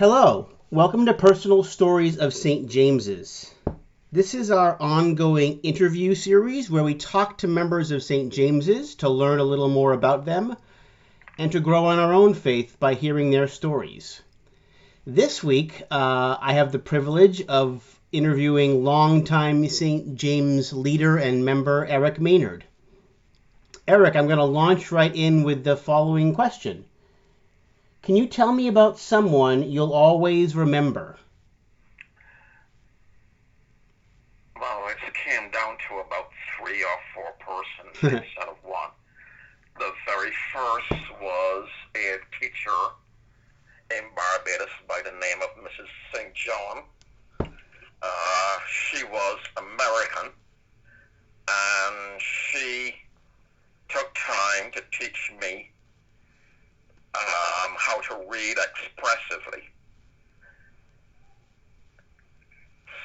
Hello, welcome to Personal Stories of St. James's. This is our ongoing interview series where we talk to members of St. James's to learn a little more about them and to grow in our own faith by hearing their stories. This week, uh, I have the privilege of interviewing longtime St. James leader and member Eric Maynard. Eric, I'm going to launch right in with the following question Can you tell me about someone you'll always remember? Well, it came down to about three or four persons instead of one. The very first was a teacher in Barbados by the name of Mrs. St. John. Uh, she was American, and she took time to teach me um, how to read expressively.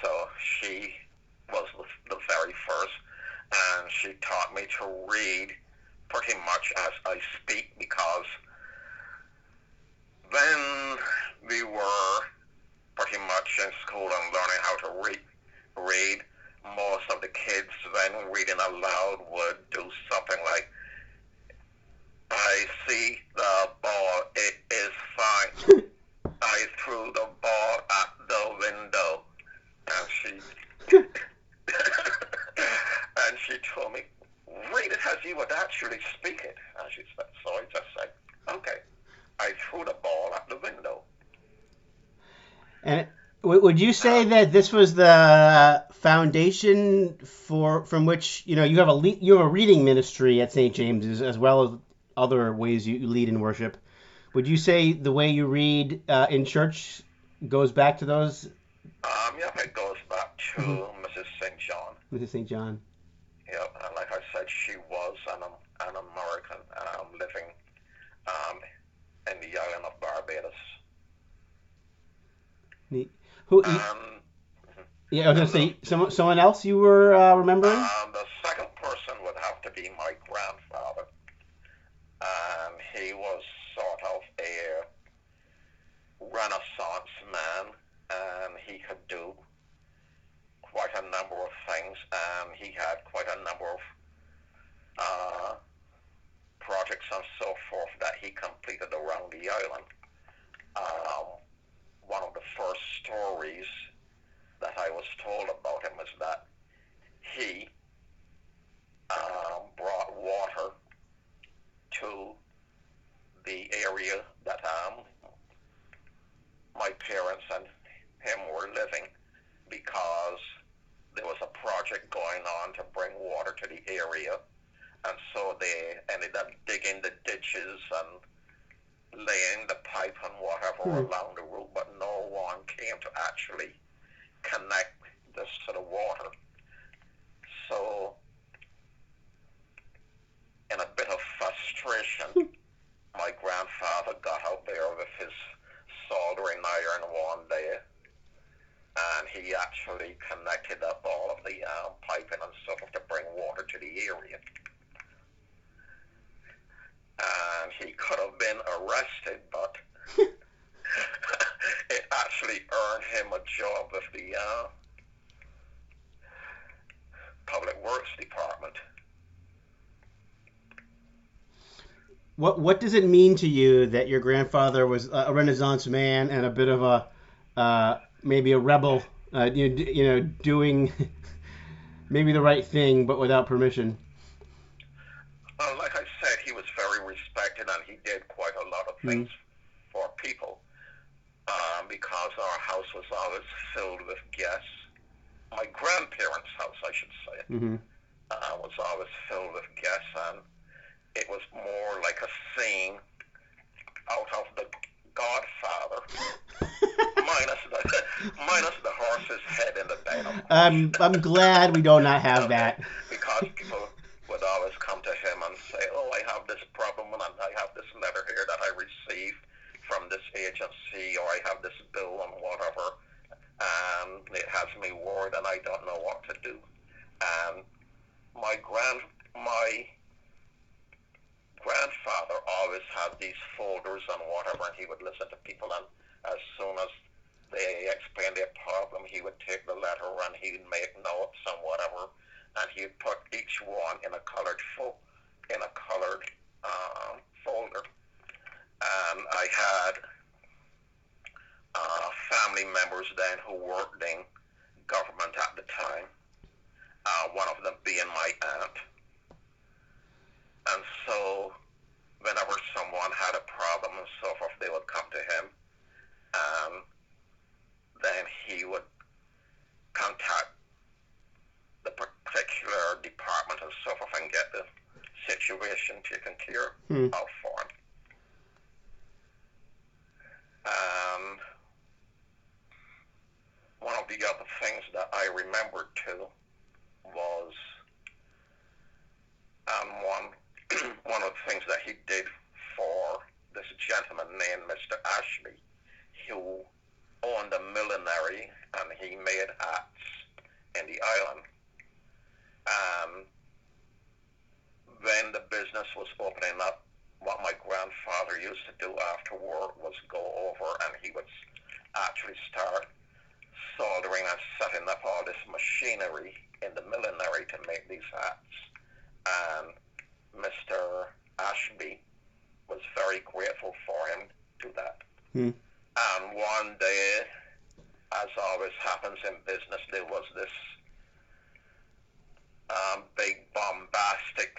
So she was the, the very first, and she taught me to read pretty much as I speak because then we were pretty much in school and learning how to read. Read. Most of the kids then reading aloud would do something like, "I see the ball. It is fine. I threw the ball at the window," and she and she told me, "Read it as you would actually speak it." And she said, so I just said, "Okay." I threw the ball at the window. And w- would you say that this was the foundation for from which you know you have a le- you have a reading ministry at St. James's as well as other ways you lead in worship? Would you say the way you read uh, in church goes back to those, Um, yep, it goes back to Mrs. St. John. Mrs. St. John? Yep, and like I said, she was an, an American um, living um, in the island of Barbados. Neat. Who? y- Um, Yeah, I was gonna say someone someone else you were uh, remembering. um, the second person would have to be my grandfather. Um, he was sort of a Renaissance man, and he could do quite a number of things, and he had quite a number of uh, projects and so forth that he completed around the island. Um, one of the first stories that I was told about him is that he um, brought water to the area that um, my parents and him were living because there was a project going on to bring water to the area. And so they ended up digging the ditches and laying the pipe and whatever Hmm. along the route, but no one came to actually connect this to the water. So, in a bit of frustration, my grandfather got out there with his soldering iron one day, and he actually connected up all of the um, piping and stuff to bring water to the area. And he could have been arrested, but it actually earned him a job with the uh, Public Works Department. What what does it mean to you that your grandfather was a Renaissance man and a bit of a uh, maybe a rebel? Uh, you you know, doing maybe the right thing but without permission. Uh, like I said, he was very respected and he did quite a lot of things for people um, because our house was always filled with guests. My grandparents' house, I should say, hmm uh, was always filled with guests, and it was more like a scene out of The Godfather, minus the minus the horse's head in the bed. I'm I'm glad we do not have that. because people would always come to him and say, "Oh, I have this problem, and I have this letter here that I received from this agency, or I have this bill and whatever, and it has me worried, and I don't know what to do." And my grand my grandfather always had these folders and whatever, and he would listen to people and as soon as they explained their problem, he would take the letter and he'd make notes and whatever, and he'd put each one in a colored fo- in a colored um, folder. And I had uh, family members then who worked in government at the time. Uh, one of them being my aunt. And so, whenever someone had a problem and so forth, they would come to him, and then he would contact the particular department and so forth and get the situation taken care Hmm. of for him. And one of the other things that I remembered too was um, one one of the things that he did for this gentleman named Mr. Ashby, who owned a millinery and he made hats in the island. Um, and when the business was opening up, what my grandfather used to do after work was go over and he would actually start soldering and setting up all this machinery in the millinery to make these hats. And Mr. Ashby was very grateful for him to that. Hmm. And one day, as always happens in business, there was this um, big bombastic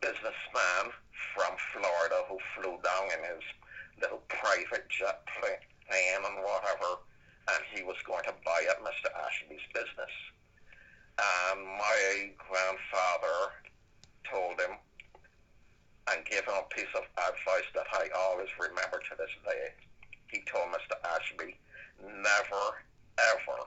businessman from Florida who flew down in his little private jet plane and whatever, and he was going to buy up Mr. Ashby's business. And my grandfather told him and gave him a piece of advice that I always remember to this day. He told Mr. Ashby, never, ever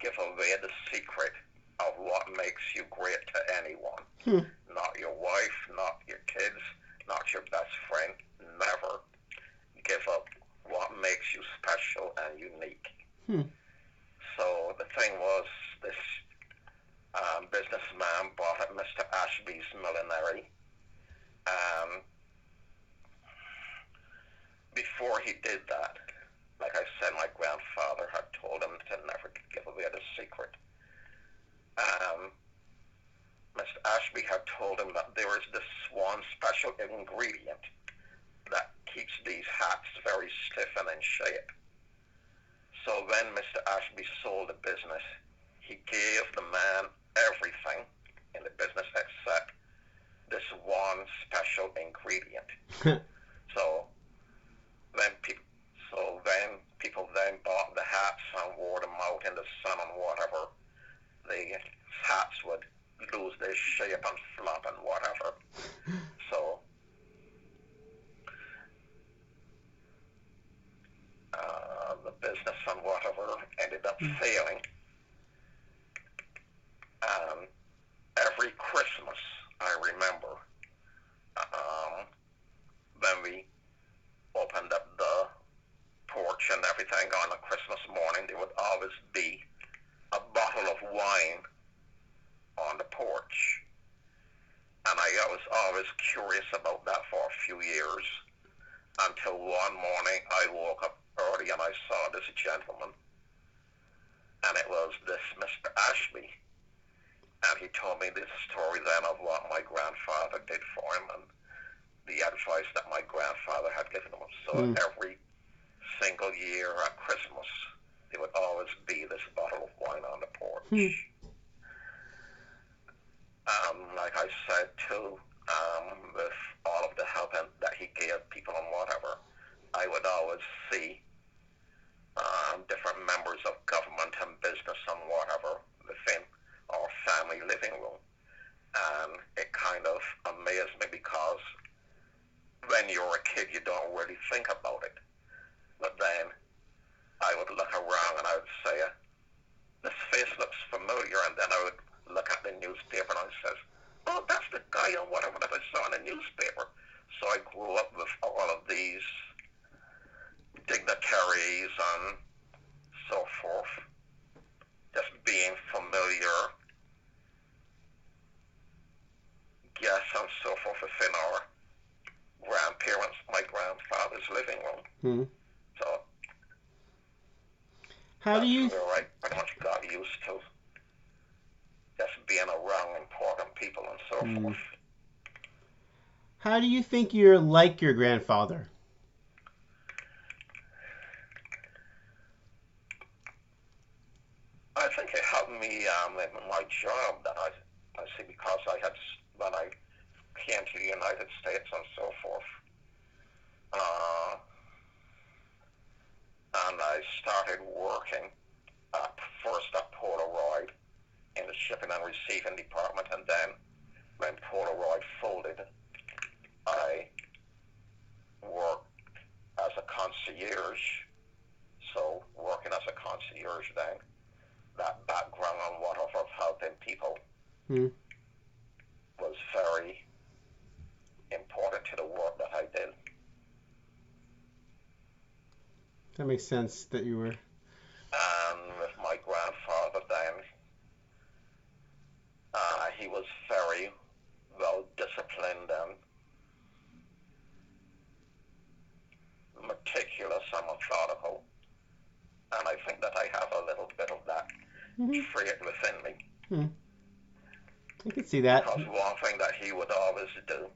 give away the secret of what makes you great to anyone. Hmm. Not your wife, not your kids, not your best friend. Never give up what makes you special and unique. Hmm. So the thing was, this um, businessman bought at Mr. Ashby's. Um, before he did that, like I said, my grandfather had told him to never give away the secret. Um, Mr. Ashby had told him that there is this one special ingredient that keeps these hats very stiff and in shape. So when Mr. Ashby sold the business, he gave the man everything in the business except this one special ingredient. So when people, so then people then bought the hats and wore them out in the sun and whatever. The hats would lose their shape and flop and whatever. So uh, the business and whatever ended up failing. Um, every Christmas, I remember, um, when we opened up the porch and everything on a Christmas morning, there would always be a bottle of wine on the porch. And I was always curious about that for a few years until one morning I woke up early and I saw this gentleman. And it was this Mr. Ashby. And he told me this story then of what my grandfather did for him and the advice that my grandfather had given him. So Hmm. every single year at Christmas, there would always be this bottle of wine on the porch. Hmm. Um, like I said too, um, with all of the help that he gave people and whatever, I would always see um, different members of government and business and whatever within our family living room. And it kind of amazed me because when you're a kid, you don't really think about it. But then I would look around and I would say, this face looks familiar. And then I would look at the newspaper and I says, oh, that's the guy or whatever that I saw in the newspaper. So I grew up with all of these dignitaries and so forth, just being familiar guests and so forth within our grandparents, my grandfather's living room. Hmm. So How do you where I pretty much got used to just being around important people and so Mm. forth. how do you think you're like your grandfather? I think it helped me um, in my job that I, I see because I had when I came to the United States and so forth. Uh, and I started working at first at Polaroid in the shipping and receiving department, and then when Polaroid folded, I worked as a concierge. So working as a concierge then that background on whatever of helping people Hmm. was very important to the work that I did. That makes sense that you were. And with my grandfather then, uh, he was very well disciplined and meticulous and methodical. And I think that I have a little bit of that Mhm. trait within me. I can see that. Because one thing that he would always do,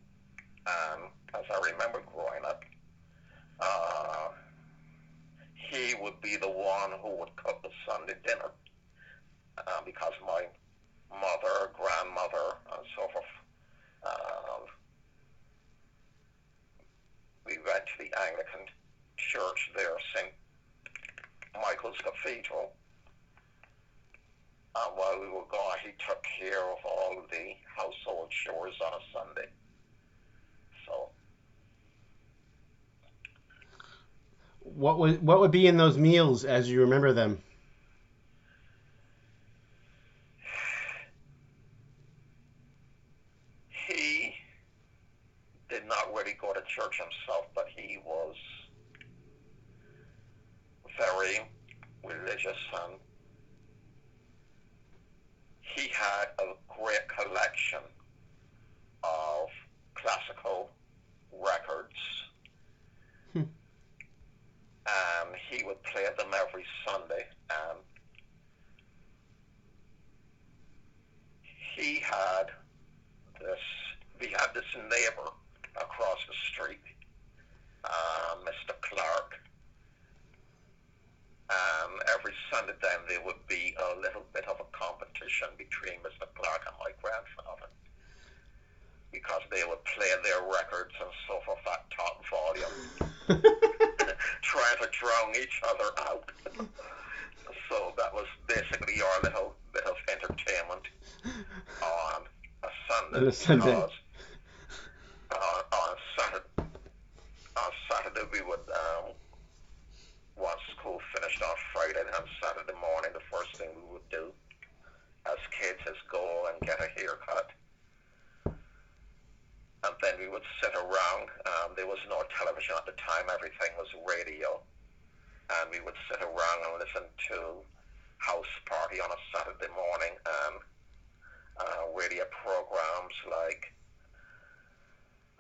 um, as I remember growing up, uh, he would be the one who would cook the Sunday dinner. Uh, because my mother, grandmother, and so forth, uh, we went to the Anglican church there, St. Michael's Cathedral. And while we were gone, he took care of all of the household chores on a Sunday. So What what would be in those meals as you remember them? he did not really go to church himself, but he was very religious and he had a great collection of classical records. Hmm. And he would play them every Sunday and he had this we had this neighbor across the street, uh, Mr. Clark. And every Sunday then there would be a little bit of a competition between Mr. Clark and my grandfather. Because they would play their records and so forth at top volume, drown each other out. so that was basically our little bit of entertainment on a Sunday. On a Sunday. Because uh, on Saturday, on Saturday we would um, once school finished on Friday and Saturday morning, the first thing we would do as kids is go and get a haircut. And then we would sit around. Um, there was no television at the time. Everything was radio. And we would sit around and listen to House Party on a Saturday morning and uh, radio programs like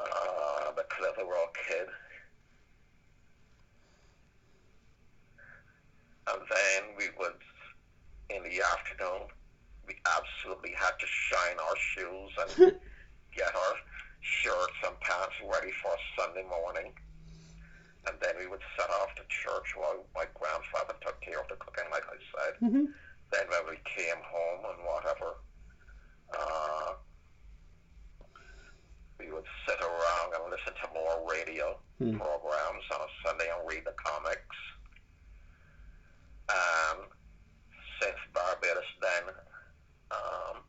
uh, The Clitheroe Kid. And then we would, in the afternoon, we absolutely had to shine our shoes and get our shirts and pants ready for Sunday morning. And then we would set off to church while my grandfather took care of the cooking, like I said. Mhm. Then when we came home and whatever, uh, we would sit around and listen to more radio Hmm. programs on a Sunday and read the comics. And since Barbados then um,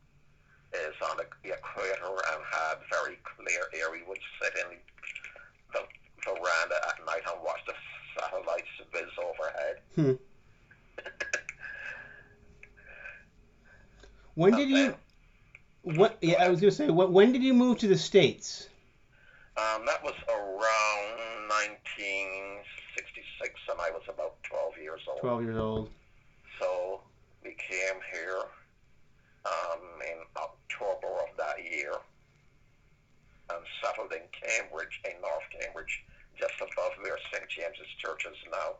is on the, the equator and had very clear air, we would sit in the veranda Hmm. When did you? What? Yeah, I was gonna say. What? When did you move to the states? Um, that was around 1966, and I was about 12 years old. Twelve years old. So we came here um, in October of that year and settled in Cambridge, in North Cambridge, just above where St. James's Church is now.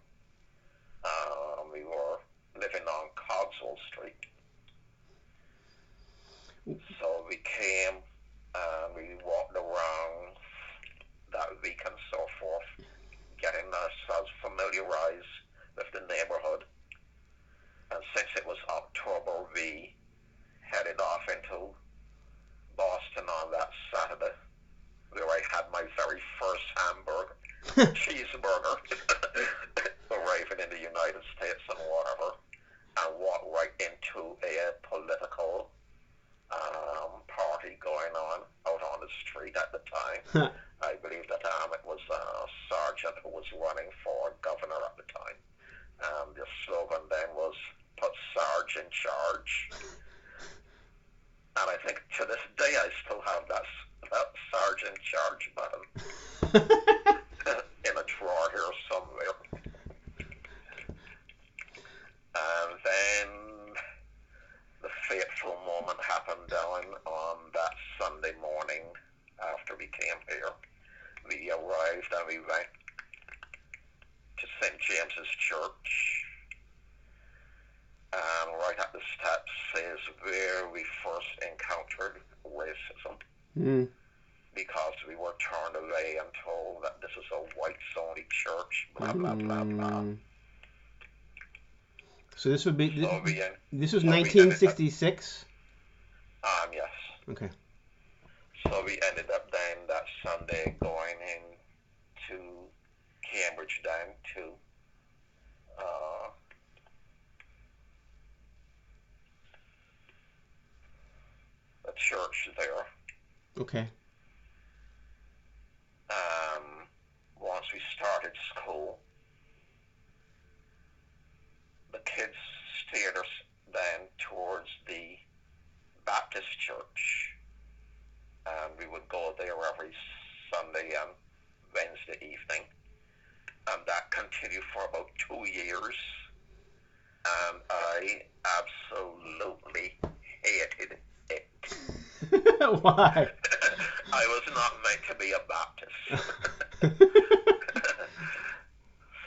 Um, we were living on Street. So we came uh, and we walked around that week and so forth, getting ourselves familiarized with the neighborhood. And since it was October, we headed off into Boston on that Saturday, where I had my very first hamburger, cheeseburger, arriving in the United States and whatever, and walked right into a political um, party going on out on the street at the time. I believe that um, it was a sergeant who was running for governor at the time. Um, the slogan then was "Put Sarge in charge." And I think to this day I still have that, that Sarge in charge button in a drawer here somewhere. And then the fateful moment happened down on that Sunday morning after we came here. We arrived and we went to St. James's Church. And right at the steps is where we first encountered racism Mm. because we were turned away and told that this is a whites only church, blah, blah, blah, blah. Mm. So this would be this, oh, we, en- this was oh, we- 1966. um, yes. Okay. So we ended up then that Sunday going in to Cambridge then to uh, a church there. Okay. Um, once we started school, the kids steered us then towards the Baptist church. And we would go there every Sunday and Wednesday evening. And that continued for about two years. And I absolutely hated it. Why? I was not meant to be a Baptist.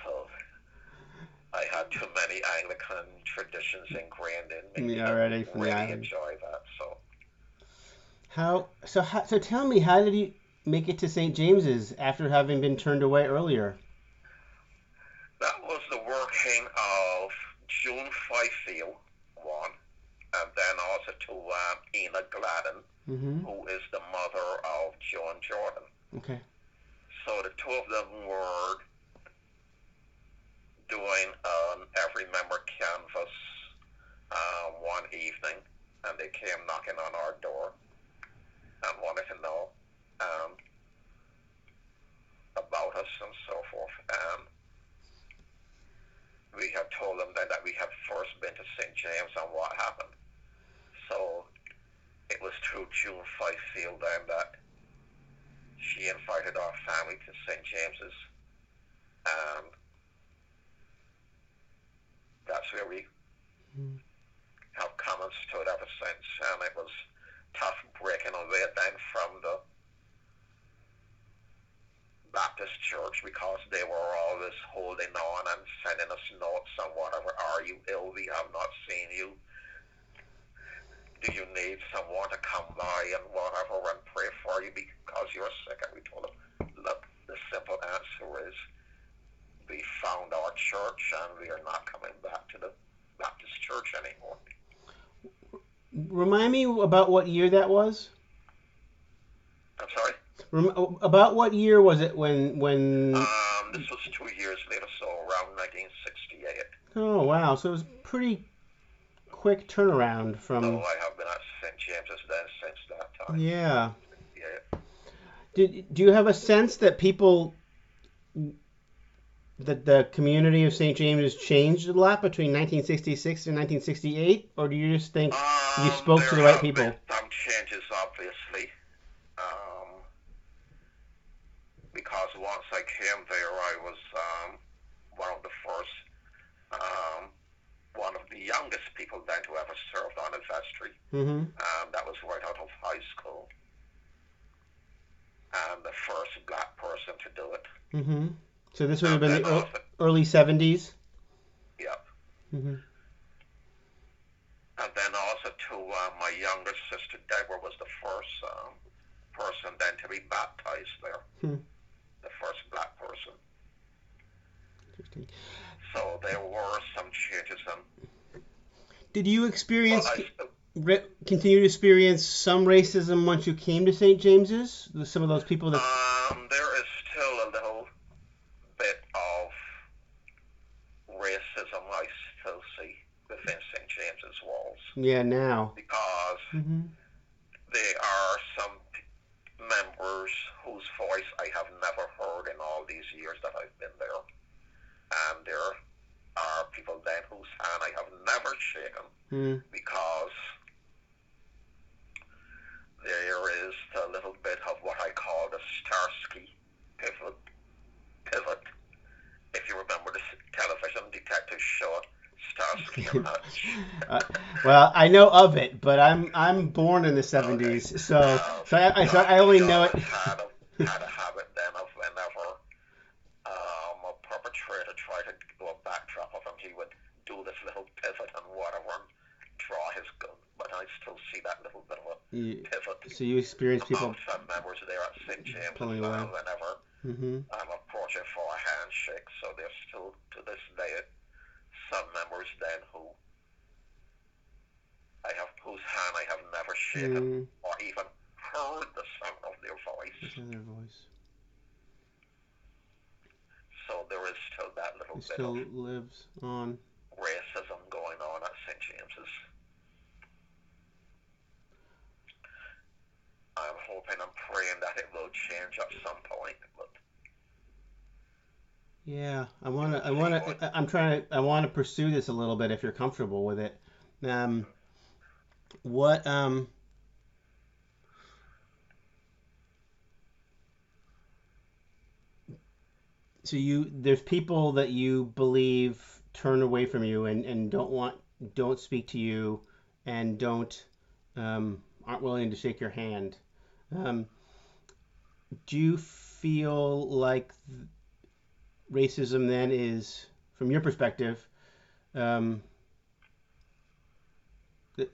so I had too many Anglican traditions ingrained in me. Yeah, already really island. enjoy that. So How so? How, so tell me, how did you make it to St. James's after having been turned away earlier? that was the working of June Fifield, one, and then also to um, Ina Gladden, Mm-hmm. who is the mother of Joan Jordan. Okay. So the two of them were doing an every member canvass uh, one evening, and they came knocking on our door and wanted to know um, about us and so forth. And we have told them then that we had first been to St. James and what happened. So it was through June Fifield then that she invited our family to St. James's, and that's where we Mm. have come and stood ever since. And it was tough breaking away then from the Baptist church because they were always holding on and sending us notes and whatever. Are you ill? We have not seen you. Do you need someone to come by and whatever and pray for you because you're sick? And we told them, look, the simple answer is we found our church and we are not coming back to the Baptist church anymore. Remind me about what year that was. I'm sorry? Rem- about what year was it when when? Um, this was two years later, so around 1968. Oh wow! So it was pretty quick turnaround from. I have been at St. James's then since that time. Yeah. Yeah. Did do you have a sense that people that the community of St. James has changed a lot between 1966 and 1968, or do you just think you Um, spoke to the right people? Some changes, obviously. Um, because once I came there, I was um, one of the first, um, one of the youngest people then to ever serve on a vestry. Mm-hmm. Um, that was right out of high school. And the first black person to do it. Mm-hmm. So this would have been the also, early 70s. Yep. hmm And then also too, uh, my younger sister Deborah was the first um, person then to be baptized there. Hmm. The first black person. Interesting. So there were some changes and Did you well, experience I, re- continue to experience some racism once you came to St. James's? Some of those people that um, there is still a little bit of racism I still see within St. James's walls yeah now. because hmm there are some members whose voice I have never heard in all these years that I've been there. And there are people then whose hand I have never shaken mm because there is a little bit of what I call the Starsky pivot. Pivot. If you remember the s- television detective show, Uh, well, I know of it, but I'm I'm born in the 70s, so Uh, so I, I, so I only know it. John Had a, had a habit then of whenever um, a perpetrator tried to do a backdrop of him, he would do this little pivot and whatever and draw his gun. But I still see that little bit of a You, pivot so you experience people. some members there at St. James pulling as well. away. Whenever hmm I'm approaching for a handshake, so there's still to this day some members then who I have whose hand I have never shaken Mm, or even heard the sound of their voice. their voice. So there is still that little It bit still of lives on. racism going on at St. James's. I'm hoping and praying that it will change at some point, but Yeah, I want to. I want to. I'm trying to. I want to pursue this a little bit if you're comfortable with it. Um, what um. So you there's people that you believe turn away from you and, and don't want don't speak to you and don't um, aren't willing to shake your hand. Um, do you feel like racism then is, from your perspective, um, do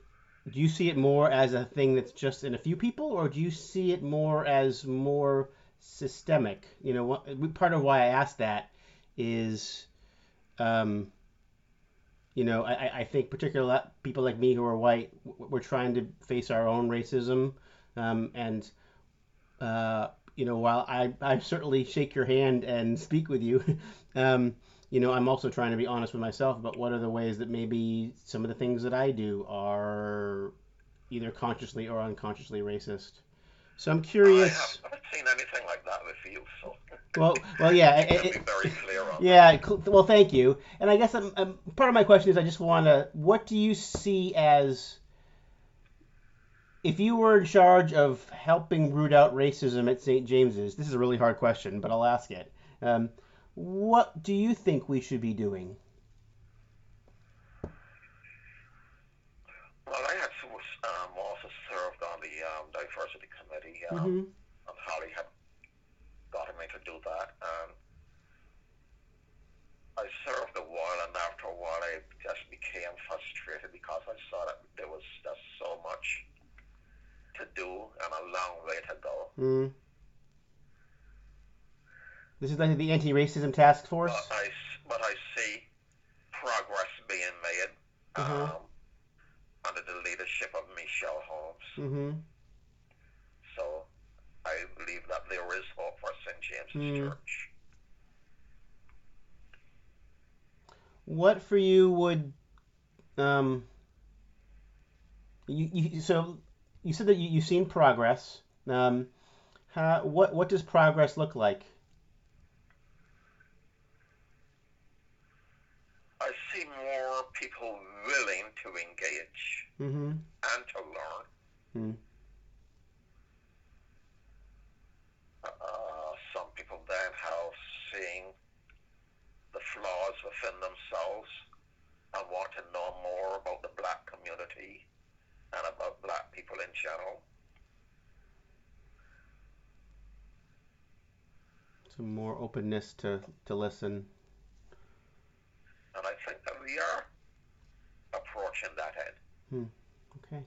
you see it more as a thing that's just in a few people, or do you see it more as more systemic? You know, what, part of why I asked that is, um, you know, I, I- think particularly people like me who are white, we're trying to face our own racism, um, and uh, you know, while I, I certainly shake your hand and speak with you, um, you know, I'm also trying to be honest with myself about what are the ways that maybe some of the things that I do are either consciously or unconsciously racist. So I'm I curious. haven't seen anything like that with you, so Well, well, yeah, it, it, very clear on yeah. Well, thank you. And I guess um um part of my question is I just want to. What do you see as if you were in charge of helping root out racism at St. James's? This is a really hard question, but I'll ask it. Um, what do you think we should be doing? Well, I had to, um, also served on the um, diversity committee, um, hmm and Holly had gotten me to do that. And I served a while, and after a while, I just became frustrated because I saw that there was just so much to do and a long way to go. mm This is like the anti-racism task force. But I, but I see progress being made Mhm. um, under the leadership of Michelle Holmes. hmm So I believe that there is hope for St. James's Mm. Church. What for you would um you, you so you said that you, you've seen progress. Um how, what what does progress look like? I see more people willing to engage Mm-hmm. and to learn. Mm. openness to, to listen. And I think that we are approaching that end. Hmm. Okay.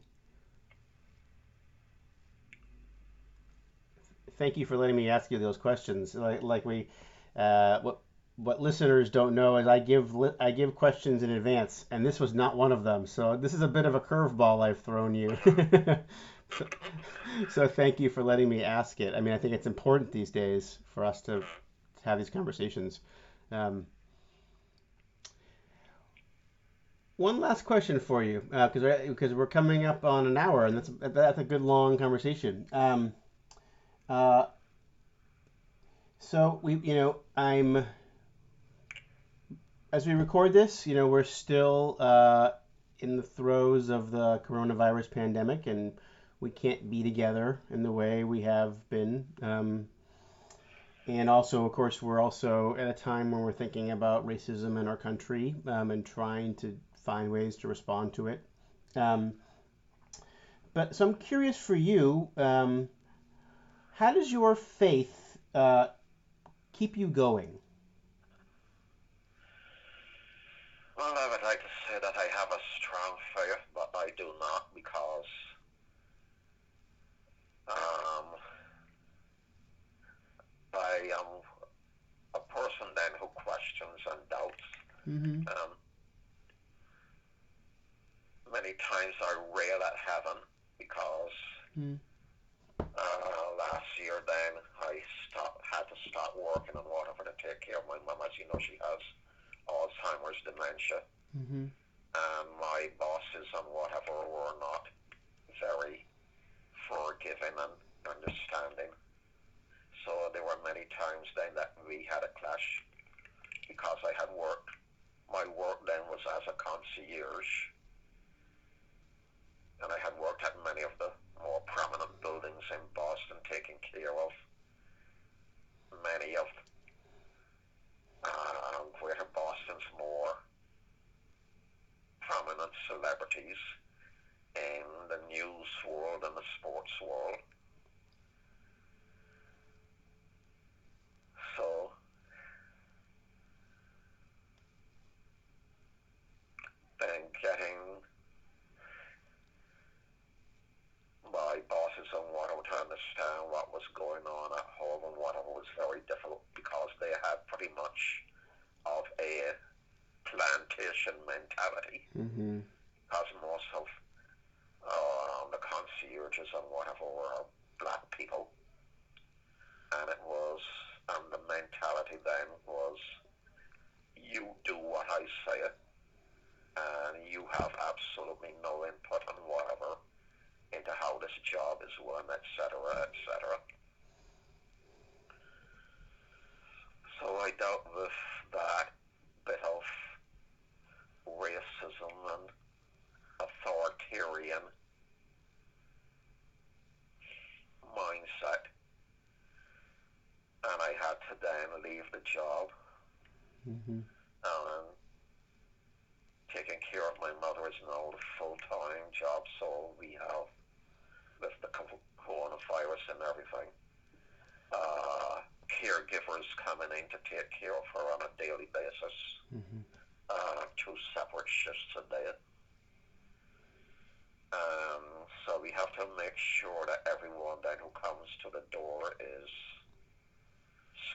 Thank you for letting me ask you those questions. Like, like we, uh, what what listeners don't know is I give I give questions in advance, and this was not one of them. So this is a bit of a curveball I've thrown you. so, so, thank you for letting me ask it. I mean, I think it's important these days for us to have these conversations. Um, one last question for you, because we're, because we're coming up on an hour, and that's that's a good long conversation. Um, uh, so we, you know, I'm as we record this, you know, we're still uh, in the throes of the coronavirus pandemic, and we can't be together in the way we have been. Um, and also, of course, we're also at a time when we're thinking about racism in our country um, and trying to find ways to respond to it. Um, but so I'm curious for you, um, how does your faith uh, keep you going? Well, I would like to say that I have a strong faith, but I do not because um, I am a person then who questions and doubts. Mm-hmm. Um, many times I rail at heaven because Mm. uh, last year then I stopped, had to stop working and whatever to take care of my mum. As you know, she has Alzheimer's dementia. Mm-hmm. and my bosses and whatever were not very forgiving and understanding. So there were many times then that we had a clash because I had worked. My work then was as a concierge, and I had worked at many of the more prominent buildings in Boston, taking care of many of uh, Greater Boston's more prominent celebrities in the news world and the sports world. So then getting my bosses and whatever to understand what was going on at home and whatever was very difficult because they had pretty much of a plantation mentality Mm-hmm. because most of uh, the concierges and whatever were black people. And it was, and the mentality then was, you do what I say, and you have absolutely no input on whatever into how this job is run, etc., etc. So I dealt with that bit of racism and authoritarian mindset. And I had to then leave the job Mm-hmm. and taking care of my mother is now a full-time job, so we have, with the coronavirus and everything, uh, caregivers coming in to take care of her on a daily basis Mm-hmm. uh, two separate shifts a day. Um, so we have to make sure that everyone then who comes to the door is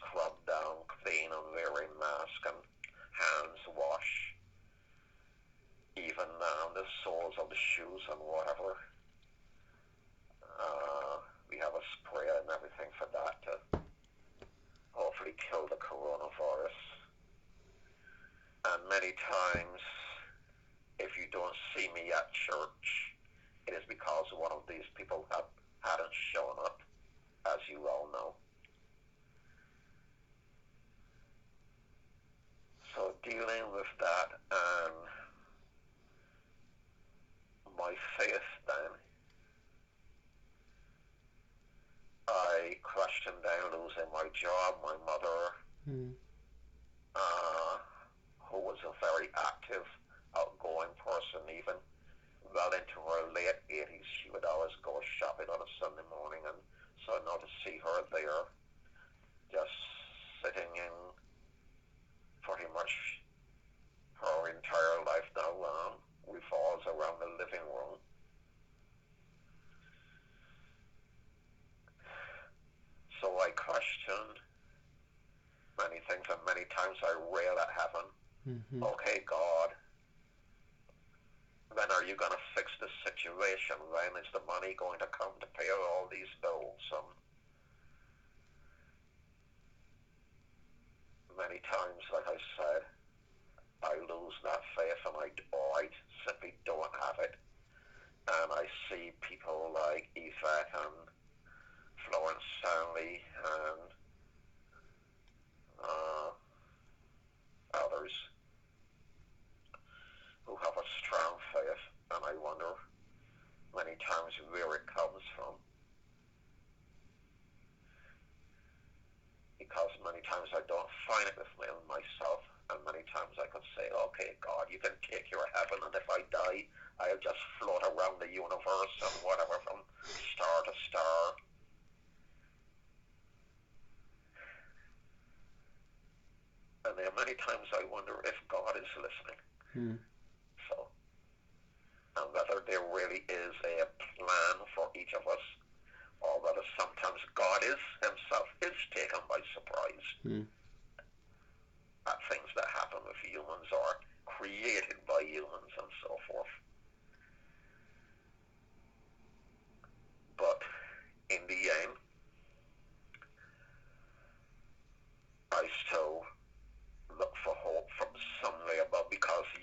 scrubbed down, clean, and wearing mask and hands wash. Even down the soles of the shoes and whatever. Uh, we have a spray and everything for that to hopefully kill the coronavirus. And many times, if you don't see me at church, it is because one of these people have, hadn't shown up, as you all know. So dealing with that and my faith then, I questioned then losing my job, my mother, Mm-hmm. others who have a strong faith, and I wonder many times where it comes from. Because many times I don't find it within myself, and many times I could say, okay, God, you can take your heaven, and if I die, I'll just float around the universe and whatever from star to star. in there. Many times I wonder if God is listening. Hmm. So, and whether there really is a plan for each of us, or whether sometimes God is Himself is taken by surprise hmm. at things that happen with humans or created by humans and so forth. But in the end, I still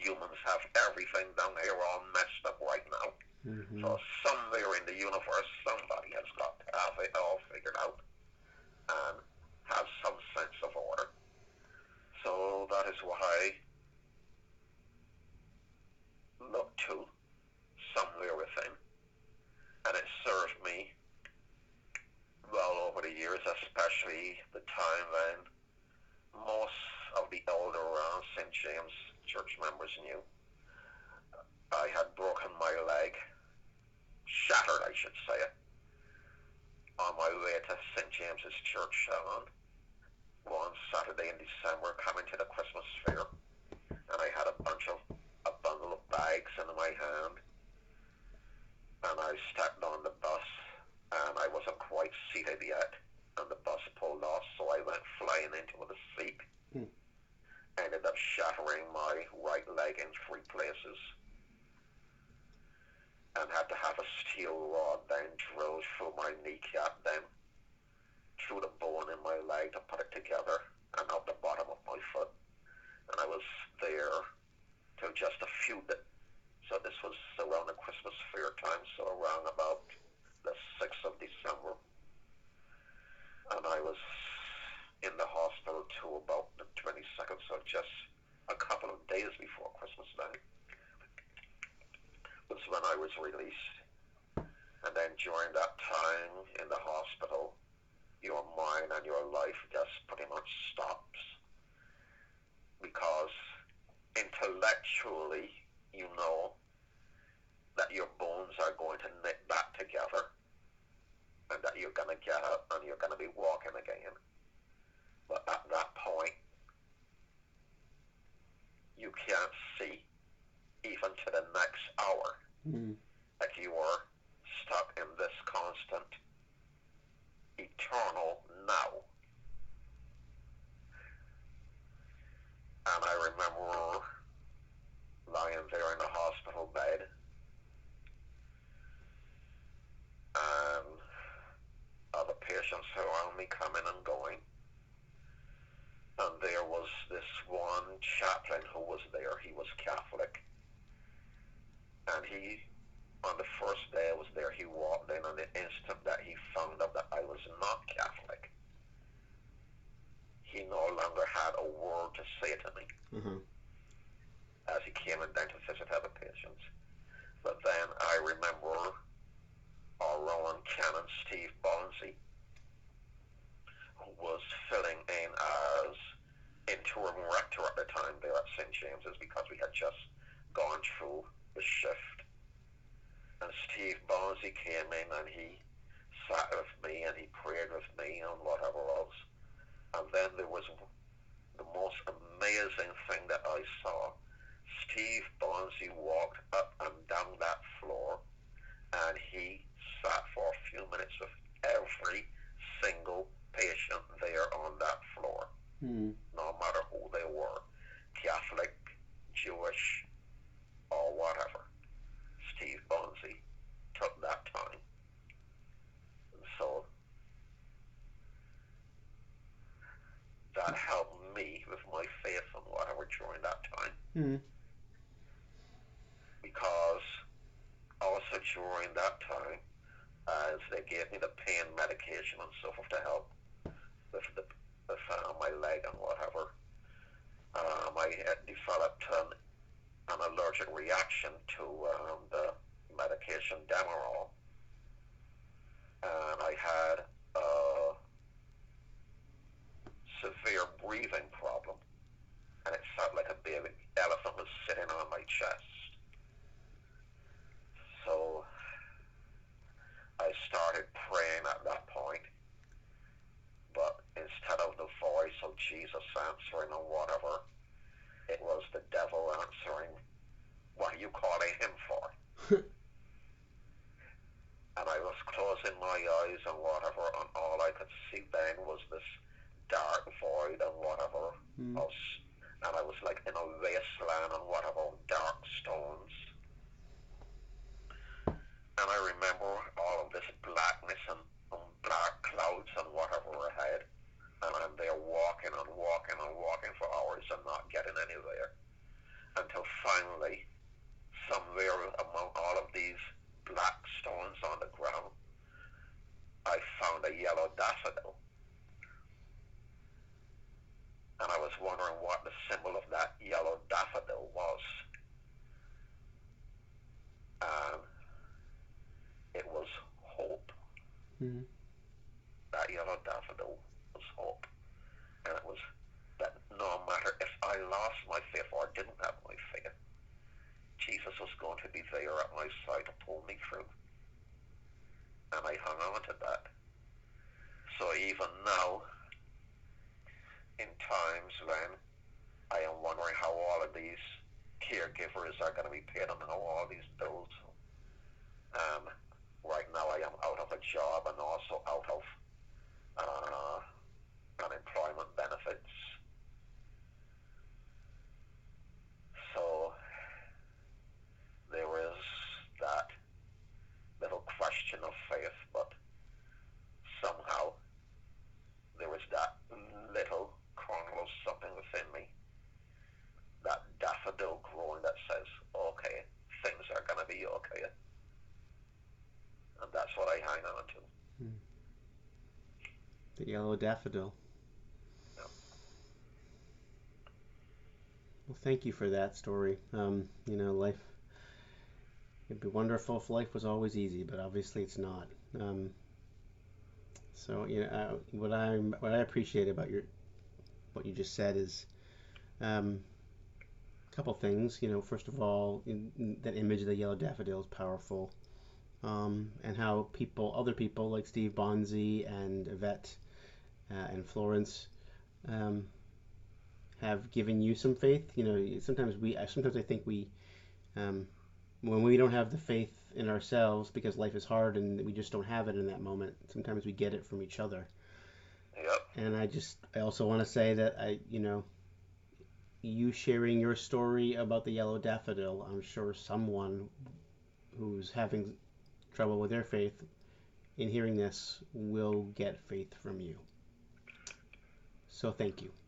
humans have everything down here all messed up right now. Mm-hmm. So somewhere in the universe, somebody has got to have it all figured out and has some sense of order. So that is why place family coming and going. And there was this one chaplain who was there. He was Catholic. And he, on the first day I was there, he walked in on the instant that he found out that I was not Catholic. He no longer had a word to say to me. Mm-hmm. To um, the medication Demerol, and I had a severe breathing problem, and it felt like a baby elephant was sitting on my chest. So I started praying at that point, but instead of the voice of Jesus answering or whatever, it was the devil answering, What are you calling him for? and I was closing my eyes and whatever, and all I could see then was this dark void and whatever. Mm. Of, and I was like in a wasteland and whatever, of dark stones. And I remember all of this blackness and, and black clouds and whatever ahead. And I'm there walking and walking and walking for hours and not getting anywhere. Until finally, somewhere among all of these black stones on the ground, I found a yellow daffodil. And I was wondering what the symbol of that yellow daffodil was. And it was hope. Hmm. That yellow daffodil was hope. And it was that no matter if I lost my faith or didn't have my faith, Jesus was going to be there at my side to pull me through. And I hung on to that. So even now, in times when I am wondering how all of these caregivers are going to be paid and how all these bills, um, right now I am out of a job and also out of uh, unemployment benefits. So there is that little question of faith, but somehow there is that little kernel of something within me, that daffodil growing that says, okay, things are going to be okay. And that's what I hang on to. The yellow daffodil. Well, thank you for that story. Um, you know, life. It'd be wonderful if life was always easy, but obviously it's not. Um, so you know, uh, what I what I appreciate about your what you just said is um, a couple things. You know, first of all, in, in that image of the yellow daffodil is powerful, um, and how people, other people like Steve Bonzi and Yvette uh, and Florence, um, have given you some faith. You know, sometimes we, I- sometimes I think we, um, when we don't have the faith in ourselves because life is hard and we just don't have it in that moment. Sometimes we get it from each other. Yep. And I just, I also want to say that I, you know, you sharing your story about the yellow daffodil, I'm sure someone who's having trouble with their faith in hearing this will get faith from you. So thank you.